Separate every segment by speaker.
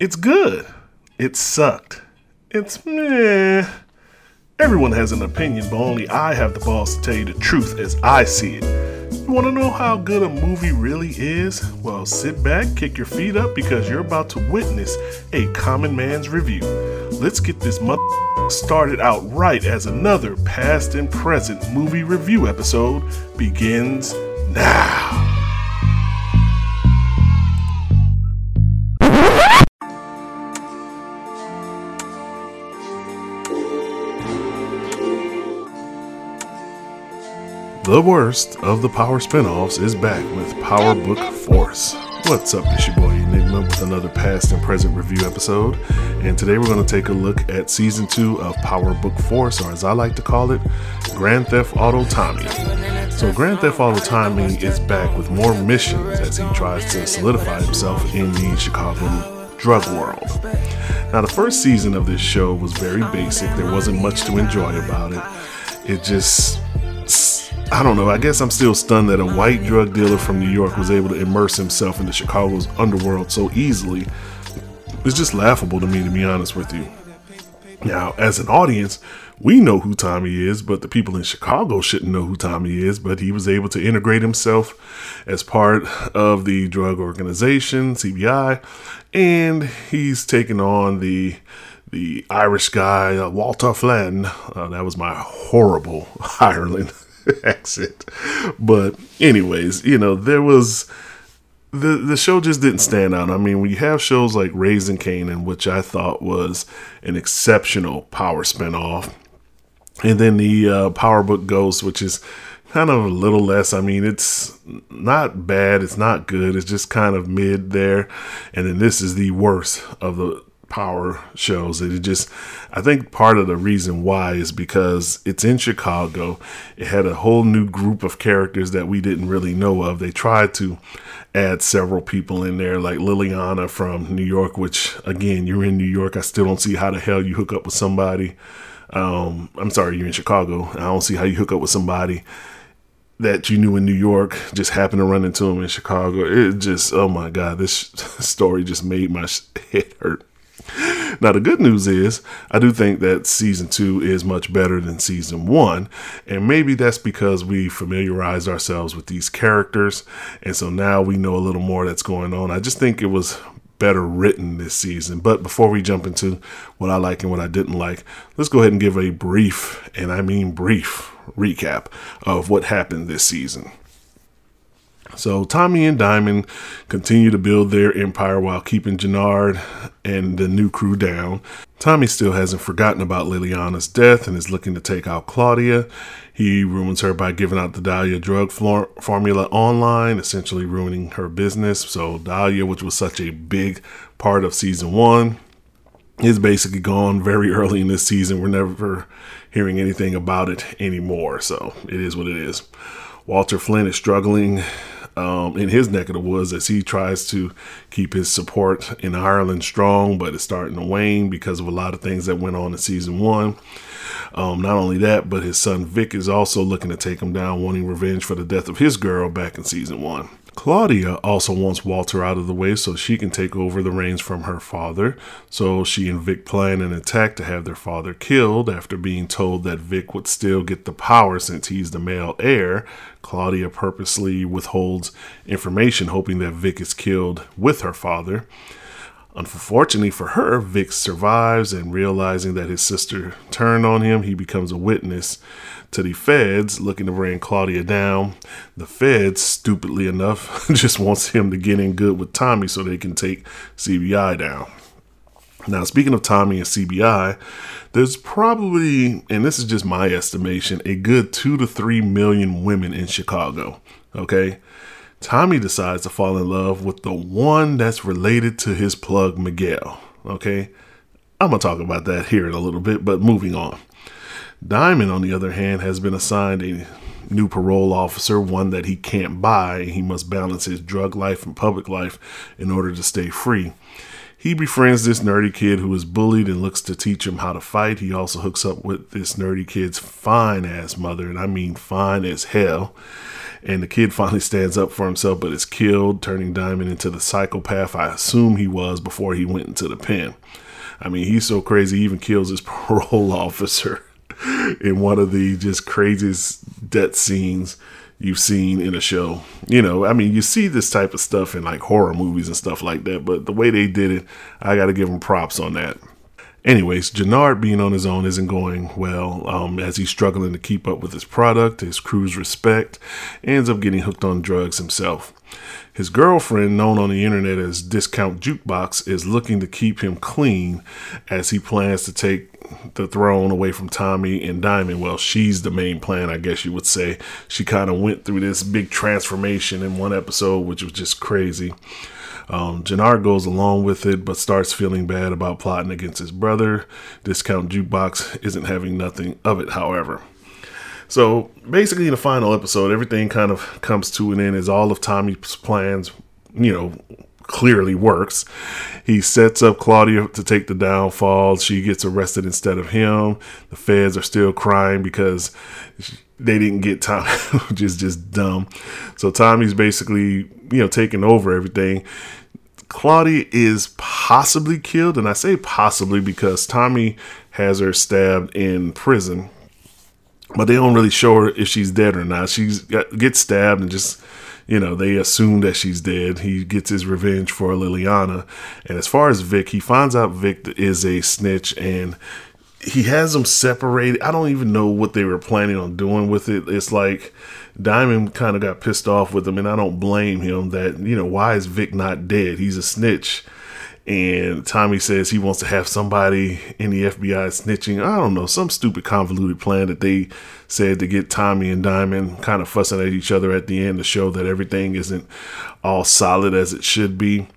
Speaker 1: It's good. It sucked. It's meh. Everyone has an opinion, but only I have the balls to tell you the truth as I see it. You want to know how good a movie really is? Well, sit back, kick your feet up, because you're about to witness a common man's review. Let's get this mother started out right as another past and present movie review episode begins now. The worst of the Power spinoffs is back with Power Book Force. What's up, it's your boy Enigma with another past and present review episode. And today we're going to take a look at season two of Power Book Force, or as I like to call it, Grand Theft Auto Tommy. So, Grand Theft Auto Tommy is back with more missions as he tries to solidify himself in the Chicago drug world. Now, the first season of this show was very basic, there wasn't much to enjoy about it. It just I don't know. I guess I'm still stunned that a white drug dealer from New York was able to immerse himself into Chicago's underworld so easily. It's just laughable to me, to be honest with you. Now, as an audience, we know who Tommy is, but the people in Chicago shouldn't know who Tommy is. But he was able to integrate himself as part of the drug organization, CBI, and he's taken on the the Irish guy, uh, Walter Flynn. Uh, that was my horrible Ireland accent. But anyways, you know, there was the the show just didn't stand out. I mean, you have shows like Raising Kanan, which I thought was an exceptional power spinoff, and then the uh, Power Book Ghost, which is kind of a little less. I mean, it's not bad, it's not good, it's just kind of mid there. And then this is the worst of the power shows. It just, I think part of the reason why is because it's in Chicago. It had a whole new group of characters that we didn't really know of. They tried to add several people in there, like Liliana from New York, which again, you're in New York. I still don't see how the hell you hook up with somebody. Um, I'm sorry, you're in Chicago. I don't see how you hook up with somebody that you knew in New York just happened to run into him in Chicago. It just, oh my God, this story just made my head hurt. Now, the good news is, I do think that season two is much better than season one. And maybe that's because we familiarized ourselves with these characters. And so now we know a little more that's going on. I just think it was better written this season. But before we jump into what I like and what I didn't like, let's go ahead and give a brief, and I mean brief, recap of what happened this season. So Tommy and Diamond continue to build their empire while keeping Jenard and the new crew down. Tommy still hasn't forgotten about Liliana's death and is looking to take out Claudia. He ruins her by giving out the Dahlia drug formula online, essentially ruining her business. So Dahlia, which was such a big part of season one, is basically gone very early in this season. We're never hearing anything about it anymore. So it is what it is. Walter Flynn is struggling um, in his neck of the woods as he tries to keep his support in Ireland strong, but it's starting to wane because of a lot of things that went on in season one. Um, not only that, but his son Vic is also looking to take him down, wanting revenge for the death of his girl back in season one. Claudia also wants Walter out of the way so she can take over the reins from her father. So she and Vic plan an attack to have their father killed after being told that Vic would still get the power since he's the male heir. Claudia purposely withholds information, hoping that Vic is killed with her father. Unfortunately for her, Vic survives and realizing that his sister turned on him, he becomes a witness to the feds looking to bring Claudia down. The feds, stupidly enough, just wants him to get in good with Tommy so they can take CBI down. Now, speaking of Tommy and CBI, there's probably, and this is just my estimation, a good two to three million women in Chicago. Okay. Tommy decides to fall in love with the one that's related to his plug, Miguel. Okay. I'm to talk about that here in a little bit, but moving on. Diamond, on the other hand, has been assigned a new parole officer, one that he can't buy. He must balance his drug life and public life in order to stay free. He befriends this nerdy kid who is bullied and looks to teach him how to fight. He also hooks up with this nerdy kid's fine ass mother, and I mean fine as hell. And the kid finally stands up for himself but is killed, turning Diamond into the psychopath I assume he was before he went into the pen. I mean, he's so crazy, he even kills his parole officer in one of the just craziest death scenes you've seen in a show. You know, I mean, you see this type of stuff in like horror movies and stuff like that, but the way they did it, I got to give them props on that. Anyways, Jenard being on his own isn't going well um, as he's struggling to keep up with his product, his crew's respect, ends up getting hooked on drugs himself. His girlfriend, known on the internet as Discount Jukebox, is looking to keep him clean as he plans to take the throne away from Tommy and Diamond. Well, she's the main plan, I guess you would say. She kind of went through this big transformation in one episode, which was just crazy. Um, goes along with it, but starts feeling bad about plotting against his brother. Discount Jukebox isn't having nothing of it, however. So basically, in the final episode, everything kind of comes to an end as all of Tommy's plans, you know, clearly works. He sets up Claudia to take the downfall. She gets arrested instead of him. The feds are still crying because they didn't get Tommy, which is just dumb. So Tommy's basically, you know, taking over everything. Claudia is possibly killed, and I say possibly because Tommy has her stabbed in prison, but they don't really show her if she's dead or not. She gets stabbed and just you know, they assume that she's dead. He gets his revenge for Liliana. And as far as Vic, he finds out Vic is a snitch and he has them separated. I don't even know what they were planning on doing with it. It's like Diamond kind of got pissed off with him, and I don't blame him that, you know, why is Vic not dead? He's a snitch and Tommy says he wants to have somebody in the FBI snitching. I don't know, some stupid convoluted plan that they said to get Tommy and Diamond kind of fussing at each other at the end to show that everything isn't all solid as it should be.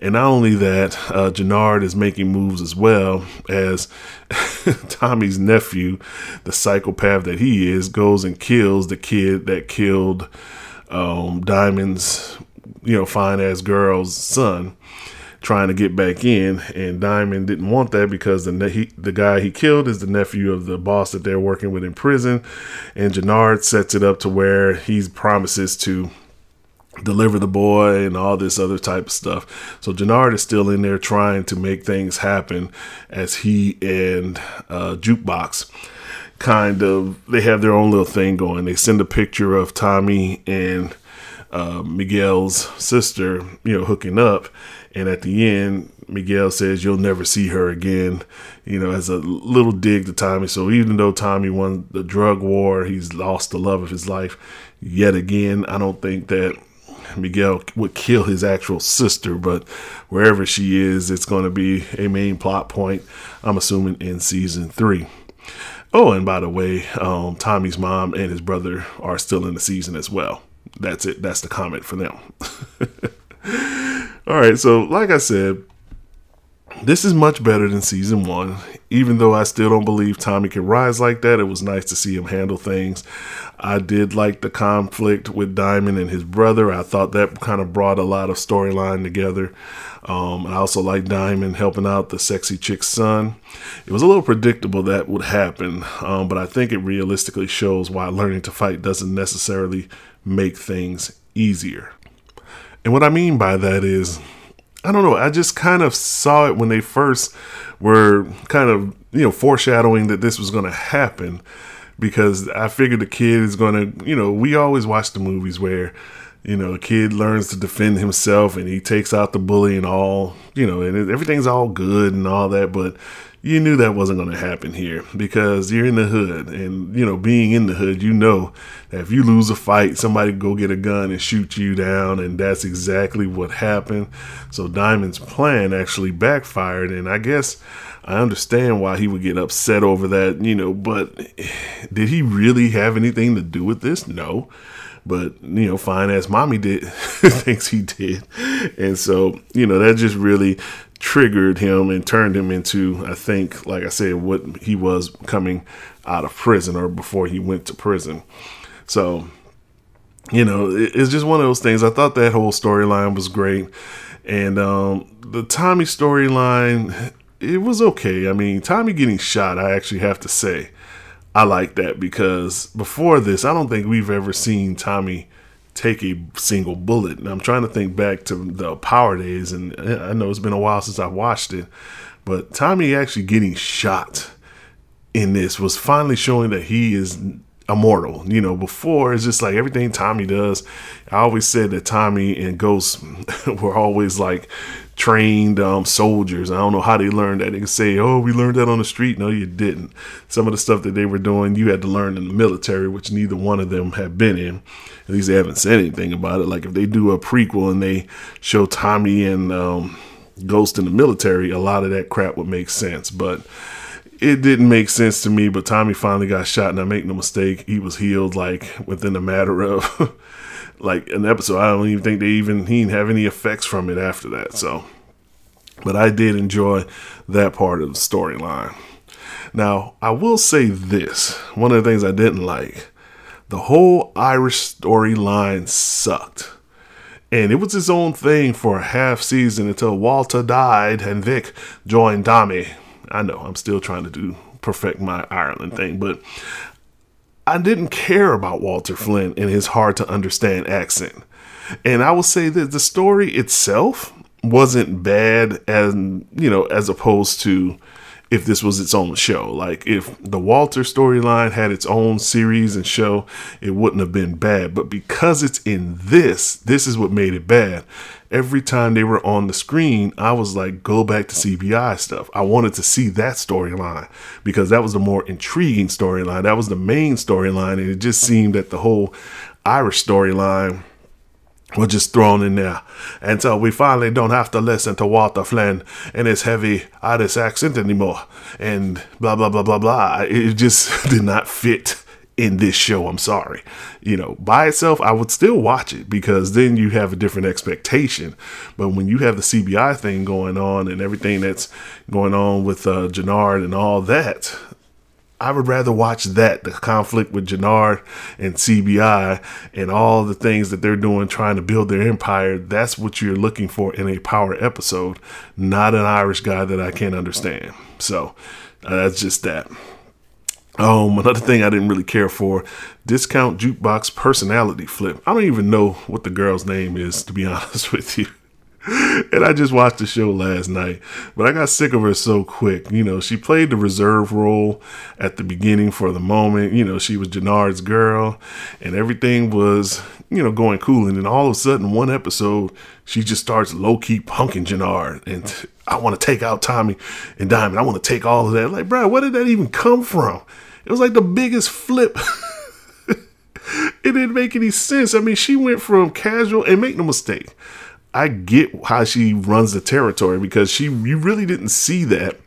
Speaker 1: And not only that, uh, Jenard is making moves as well as Tommy's nephew, the psychopath that he is, goes and kills the kid that killed um, Diamond's, you know, fine ass girl's son trying to get back in, and Diamond didn't want that because the he, the guy he killed is the nephew of the boss that they're working with in prison, and Jenard sets it up to where he promises to deliver the boy and all this other type of stuff. So Jenard is still in there trying to make things happen as he and uh, Jukebox kind of they have their own little thing going. They send a picture of Tommy and uh, Miguel's sister, you know, hooking up, and at the end, Miguel says you'll never see her again, you know, as a little dig to Tommy. So even though Tommy won the drug war, he's lost the love of his life yet again. I don't think that Miguel would kill his actual sister, but wherever she is, it's going to be a main plot point, I'm assuming, in season three. Oh, and by the way, um, Tommy's mom and his brother are still in the season as well. That's it. That's the comment for them. All right, so like I said, this is much better than season one. Even though I still don't believe Tommy can rise like that, it was nice to see him handle things. I did like the conflict with Diamond and his brother. I thought that kind of brought a lot of storyline together. Um, I also like Diamond helping out the sexy chick's son. It was a little predictable that would happen, um, but I think it realistically shows why learning to fight doesn't necessarily make things easier. And what I mean by that is, I don't know, I just kind of saw it when they first were kind of, you know, foreshadowing that this was going to happen because I figured the kid is going to, you know, we always watch the movies where, you know, a kid learns to defend himself and he takes out the bully and all, you know, and everything's all good and all that. But you knew that wasn't going to happen here because you're in the hood and you know being in the hood you know that if you lose a fight somebody go get a gun and shoot you down and that's exactly what happened. So diamond's plan actually backfired and i guess i understand why he would get upset over that you know but did he really have anything to do with this? No. But you know, fine as mommy did thinks he did, and so you know that just really triggered him and turned him into, I think, like I said, what he was coming out of prison or before he went to prison. So, you know, it's just one of those things. I thought that whole storyline was great. And um, the Tommy storyline, it was okay. I mean, Tommy getting shot, I actually have to say, I like that because before this, I don't think we've ever seen Tommy take a single bullet. And I'm trying to think back to the Power days, and I know it's been a while since I watched it, but Tommy actually getting shot in this was finally showing that he is immortal. You know, before it's just like everything Tommy does. I always said that Tommy and Ghost were always like trained um, soldiers. I don't know how they learned that. They can say, "Oh, we learned that on the street." No, you didn't. Some of the stuff that they were doing, you had to learn in the military, which neither one of them have been in. At least they haven't said anything about it. Like if they do a prequel and they show Tommy and um, Ghost in the military, a lot of that crap would make sense, but it didn't make sense to me, but Tommy finally got shot, and I make no mistake, he was healed like within a matter of like an episode. I don't even think they even he didn't have any effects from it after that. So, but I did enjoy that part of the storyline. Now, I will say this: one of the things I didn't like, the whole Irish storyline sucked. And it was his own thing for a half season until Walter died and Vic joined Tommy. I know I'm still trying to do perfect my Ireland thing, but I didn't care about Walter Flynn and his hard to understand accent. And I will say that the story itself wasn't bad as you know, as opposed to if this was its own show. Like if the Walter storyline had its own series and show, it wouldn't have been bad. But because it's in this, this is what made it bad. Every time they were on the screen, I was like, go back to CBI stuff. I wanted to see that storyline because that was the more intriguing storyline. That was the main storyline. And it just seemed that the whole Irish storyline were just thrown in there until we finally don't have to listen to Walter Flynn and his heavy Irish accent anymore and blah blah blah blah blah. It just did not fit in this show. I'm sorry. You know, by itself, I would still watch it because then you have a different expectation. But when you have the CBI thing going on and everything that's going on with uh, Jenard and all that, I would rather watch that the conflict with Jenard and CBI and all the things that they're doing trying to build their empire. That's what you're looking for in a power episode, not an Irish guy that I can't understand. So uh, that's just that. Um, another thing I didn't really care for discount jukebox personality flip. I don't even know what the girl's name is, to be honest with you and I just watched the show last night, but I got sick of her so quick. You know, she played the reserve role at the beginning for the moment. You know, she was Jenard's girl, and everything was, you know, going cool. And then all of a sudden, one episode, she just starts low key punking Jenard. And I want to take out Tommy and Diamond. I want to take all of that. Like, bro, where did that even come from? It was like the biggest flip. it didn't make any sense. I mean, she went from casual, and make no mistake I get how she runs the territory because she you really didn't see that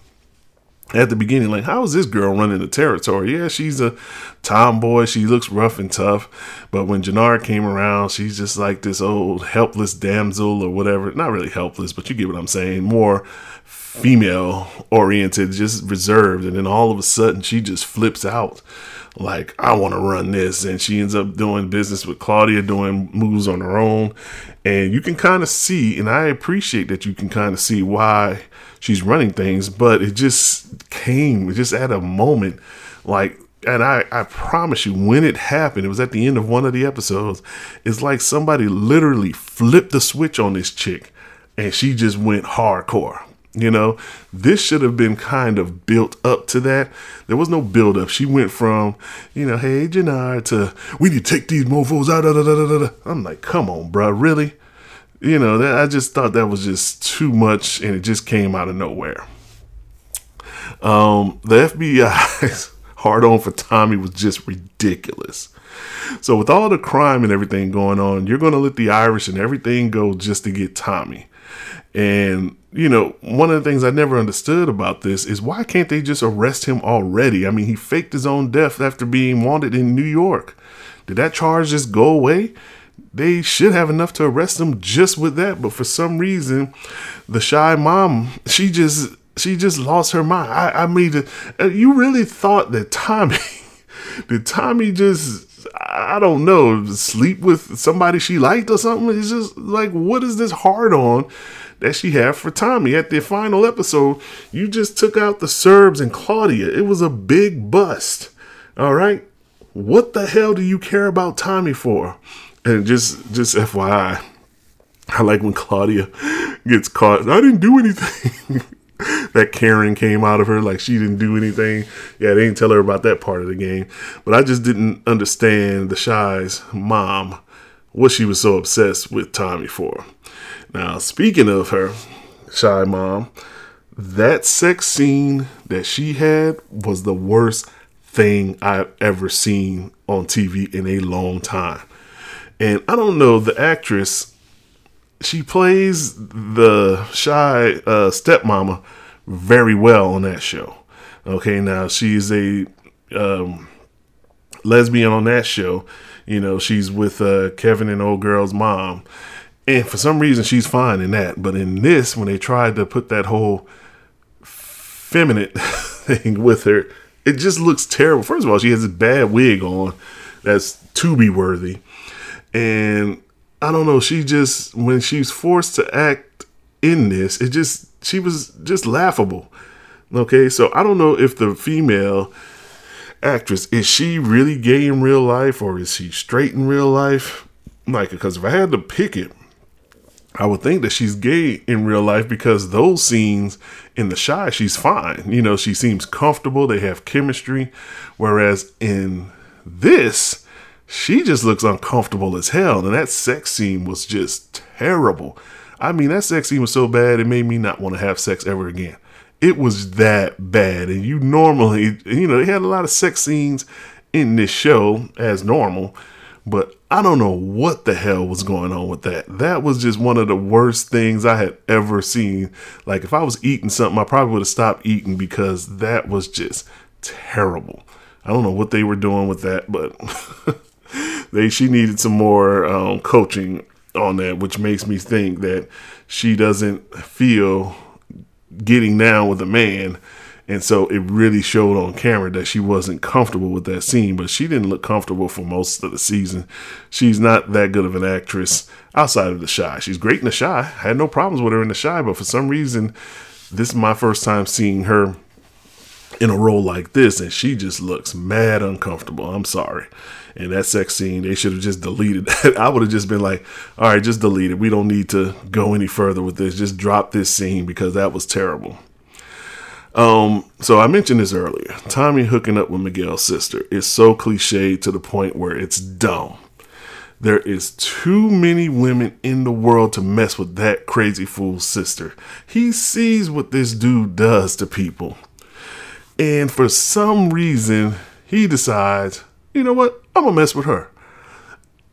Speaker 1: at the beginning. Like, how is this girl running the territory? Yeah, she's a tomboy. She looks rough and tough. But when Jenard came around, she's just like this old helpless damsel or whatever. Not really helpless, but you get what I'm saying. More female oriented, just reserved. And then all of a sudden, she just flips out like I want to run this. And she ends up doing business with Claudia doing moves on her own. And you can kind of see and I appreciate that you can kind of see why she's running things but it just came just at a moment like and I, I promise you when it happened it was at the end of one of the episodes it's like somebody literally flipped the switch on this chick and she just went hardcore you know, this should have been kind of built up to that. There was no build up. She went from, you know, hey, Jenard to we need to take these mofos out. Da, da, da. I'm like, come on, bro, really? You know, that, I just thought that was just too much and it just came out of nowhere. Um, the FBI's hard on for Tommy was just ridiculous. So, with all the crime and everything going on, you're going to let the Irish and everything go just to get Tommy. And, you know, one of the things I never understood about this is why can't they just arrest him already? I mean, he faked his own death after being wanted in New York. Did that charge just go away? They should have enough to arrest him just with that, but for some reason, the Chi mom, she just she just lost her mind. I, I mean, uh, you really thought that Tommy, did Tommy just I don't know, sleep with somebody she liked or something. It's just like, what is this hard on that she had for Tommy. At the final episode, you just took out the Serbs and Claudia. It was a big bust. All right. What the hell do you care about Tommy for? And just just FYI, I like when Claudia gets caught. I didn't do anything. that Karen came out of her like she didn't do anything. Yeah, they didn't tell her about that part of the game. But I just didn't understand the Chi's mom, what she was so obsessed with Tommy for. Now, speaking of her, Chi mom, that sex scene that she had was the worst thing I've ever seen on TV in a long time. And I don't know, the actress, she plays the Chi uh, stepmama very well on that show. Okay, now she's a um, lesbian on that show. You know, she's with uh, Kevin and old girl's mom. And for some reason, she's fine in that. But in this, when they tried to put that whole feminine thing with her, it just looks terrible. First of all, she has a bad wig on that's to be worthy. And I don't know, she just, when she's forced to act in this, it just, she was just laughable. Okay, so I don't know if the female actress is she really gay in real life or is she straight in real life? Like, because if I had to pick it, I would think that she's gay in real life because those scenes in the Chi, she's fine. You know, she seems comfortable. They have chemistry. Whereas in this, she just looks uncomfortable as hell. And that sex scene was just terrible. I mean, that sex scene was so bad, it made me not want to have sex ever again. It was that bad. And you normally, you know, they had a lot of sex scenes in this show as normal, but I don't know what the hell was going on with that. That was just one of the worst things I had ever seen. Like, if I was eating something, I probably would have stopped eating because that was just terrible. I don't know what they were doing with that, but they she needed some more um, coaching on that, which makes me think that she doesn't feel getting down with a man. And so it really showed on camera that she wasn't comfortable with that scene, but she didn't look comfortable for most of the season. She's not that good of an actress outside of the Chi. She's great in the Chi. I had no problems with her in the Chi, but for some reason, this is my first time seeing her in a role like this, and she just looks mad uncomfortable. I'm sorry. And that sex scene, they should have just deleted that. I would have just been like, all right, just delete it. We don't need to go any further with this. Just drop this scene because that was terrible. Um, so I mentioned this earlier. Tommy hooking up with Miguel's sister is so cliche to the point where it's dumb. There is too many women in the world to mess with that crazy fool's sister. He sees what this dude does to people. And for some reason, he decides, you know what? I'm gonna mess with her.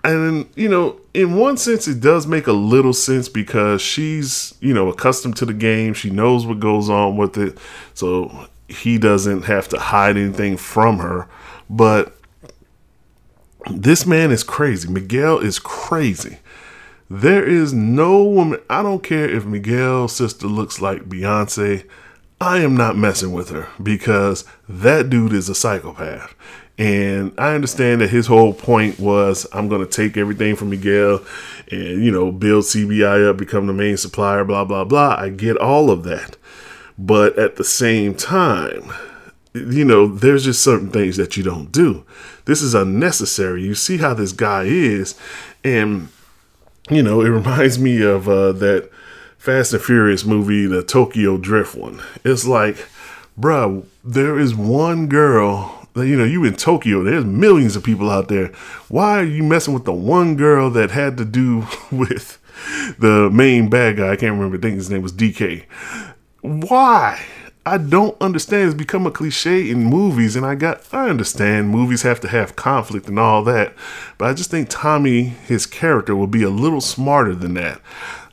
Speaker 1: And you know, in one sense, it does make a little sense because she's you know accustomed to the game. She knows what goes on with it, so he doesn't have to hide anything from her. But this man is crazy. Miguel is crazy. There is no woman. I don't care if Miguel's sister looks like Beyonce. I am not messing with her because that dude is a psychopath. And I understand that his whole point was I'm going to take everything from Miguel and, you know, build CBI up, become the main supplier, blah, blah, blah. I get all of that. But at the same time, you know, there's just certain things that you don't do. This is unnecessary. You see how this guy is. And, you know, it reminds me of uh, that Fast and Furious movie, the Tokyo Drift one. It's like, bruh, there is one girl that, you know, you in Tokyo, there's millions of people out there. Why are you messing with the one girl that had to do with the main bad guy? I can't remember. I think his name was DK. Why? I don't understand. It's become a cliche in movies, and I got I understand movies have to have conflict and all that, but I just think Tommy, his character, will be a little smarter than that.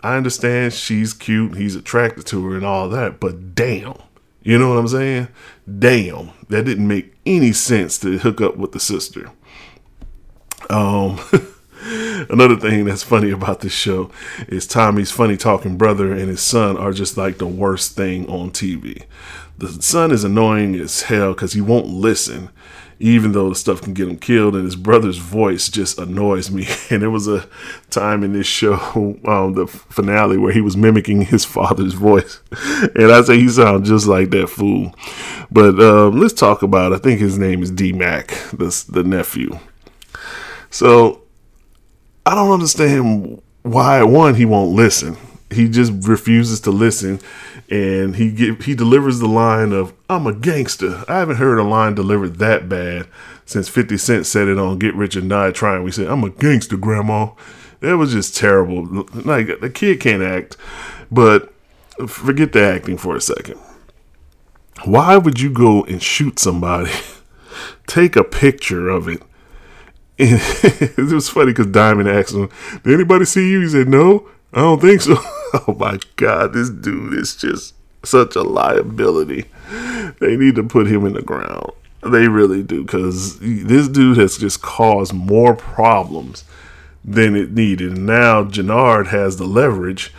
Speaker 1: I understand she's cute, he's attracted to her and all that, but damn. You know what I'm saying? Damn, that didn't make any sense to hook up with the sister. Um another thing that's funny about this show is Tommy's funny talking brother and his son are just like the worst thing on TV. The son is annoying as hell because he won't listen even though the stuff can get him killed. And his brother's voice just annoys me. And there was a time in this show, um, the finale, where he was mimicking his father's voice, and I say he sounds just like that fool. But um, let's talk about. I think his name is D Mac, the the nephew. So I don't understand why one he won't listen. He just refuses to listen, and he he delivers the line of "I'm a gangster." I haven't heard a line delivered that bad since Fifty Cent said it on "Get Rich and Die Trying." We said, "I'm a gangster, Grandma." It was just terrible. Like the kid can't act, but forget the acting for a second. Why would you go and shoot somebody? Take a picture of it and it was funny because Diamond asked him, Did anybody see you? He said, No, I don't think so. oh my God, this dude is just such a liability. They need to put him in the ground. They really do because this dude has just caused more problems than it needed. Now Jenard has the leverage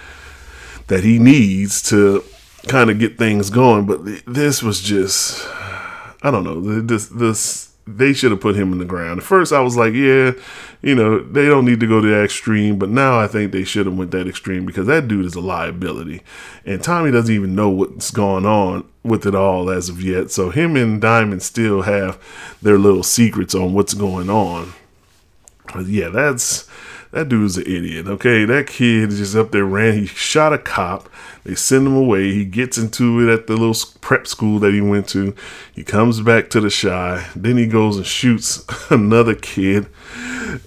Speaker 1: that he needs to kind of get things going. But this was just, I don't know, this, this they should have put him in the ground. At first, I was like, yeah, you know, they don't need to go to that extreme. But now I think they should have went that extreme because that dude is a liability, and Tommy doesn't even know what's going on with it all as of yet. So him and Diamond still have their little secrets on what's going on. But yeah, that's that dude's an idiot. Okay, that kid just up there ran. He shot a cop. They send him away. He gets into it at the little prep school that he went to. He comes back to the Chi. Then he goes and shoots another kid.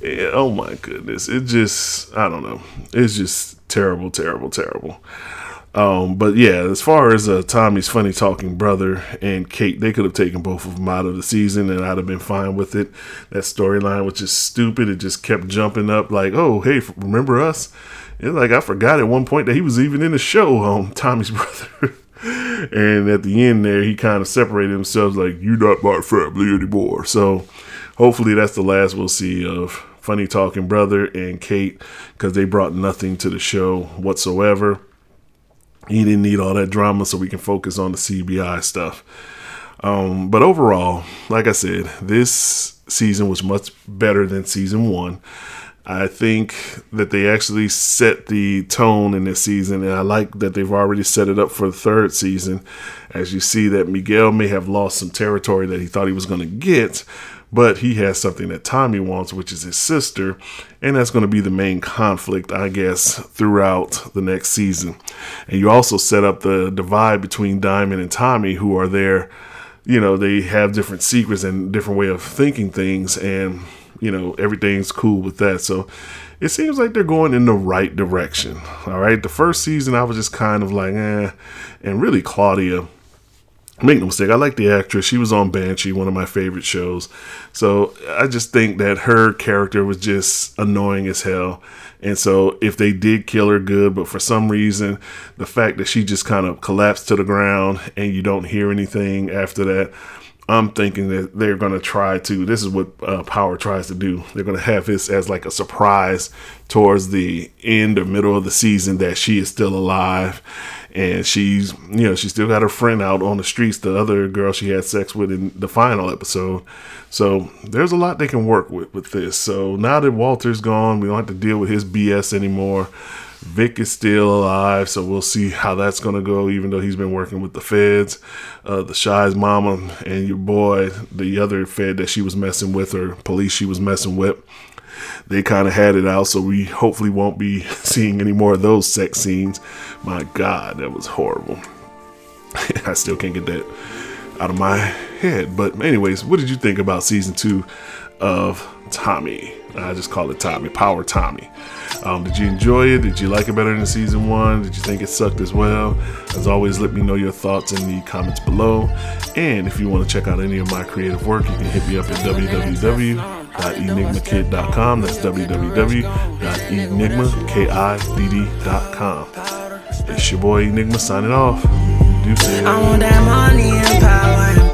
Speaker 1: Yeah, oh my goodness. It just, I don't know. It's just terrible, terrible, terrible. Um, but yeah, as far as uh, Tommy's funny talking brother and Kate, they could have taken both of them out of the season, and I'd have been fine with it. That storyline was just stupid. It just kept jumping up, like, "Oh, hey, remember us?" It's like I forgot at one point that he was even in the show, um, Tommy's brother. and at the end there, he kind of separated himself, like, "You're not my family anymore." So hopefully, that's the last we'll see of funny talking brother and Kate, because they brought nothing to the show whatsoever he didn't need all that drama so we can focus on the CBI stuff. Um, but overall, like I said, this season was much better than season one. I think that they actually set the tone in this season, and I like that they've already set it up for the third season. As you see, that Miguel may have lost some territory that he thought he was going to get, but he has something that Tommy wants, which is his sister, and that's going to be the main conflict, I guess, throughout the next season. And you also set up the divide between Diamond and Tommy, who are there. You know, they have different secrets and different way of thinking things, and you know everything's cool with that. So it seems like they're going in the right direction. All right, the first season I was just kind of like, eh, and really Claudia make no mistake, I like the actress. She was on Banshee, one of my favorite shows. So I just think that her character was just annoying as hell. And so if they did kill her, good. But for some reason, the fact that she just kind of collapsed to the ground and you don't hear anything after that, I'm thinking that they're going to try to. This is what uh, Power tries to do. They're going to have this as like a surprise towards the end or middle of the season that she is still alive and she's you know she still got her friend out on the streets the other girl she had sex with in the final episode. So there's a lot they can work with with this. So now that walter's gone we don't have to deal with his bs anymore. Vic is still alive, so we'll see how that's going to go, even though he's been working with the feds. Uh, the Chi's mama and your boy, the other fed that she was messing with, or police she was messing with, they kind of had it out, so we hopefully won't be seeing any more of those sex scenes. My God, that was horrible. I still can't get that out of my head. But, anyways, what did you think about season two of Tommy? I just call it Tommy, Power Tommy. Um, did you enjoy it? Did you like it better than season one? Did you think it sucked as well? As always, let me know your thoughts in the comments below. And if you want to check out any of my creative work, you can hit me up at www.enigmakid.com. That's www.enigmakid.com. It's your boy Enigma signing off. Deuces. I want that money and power.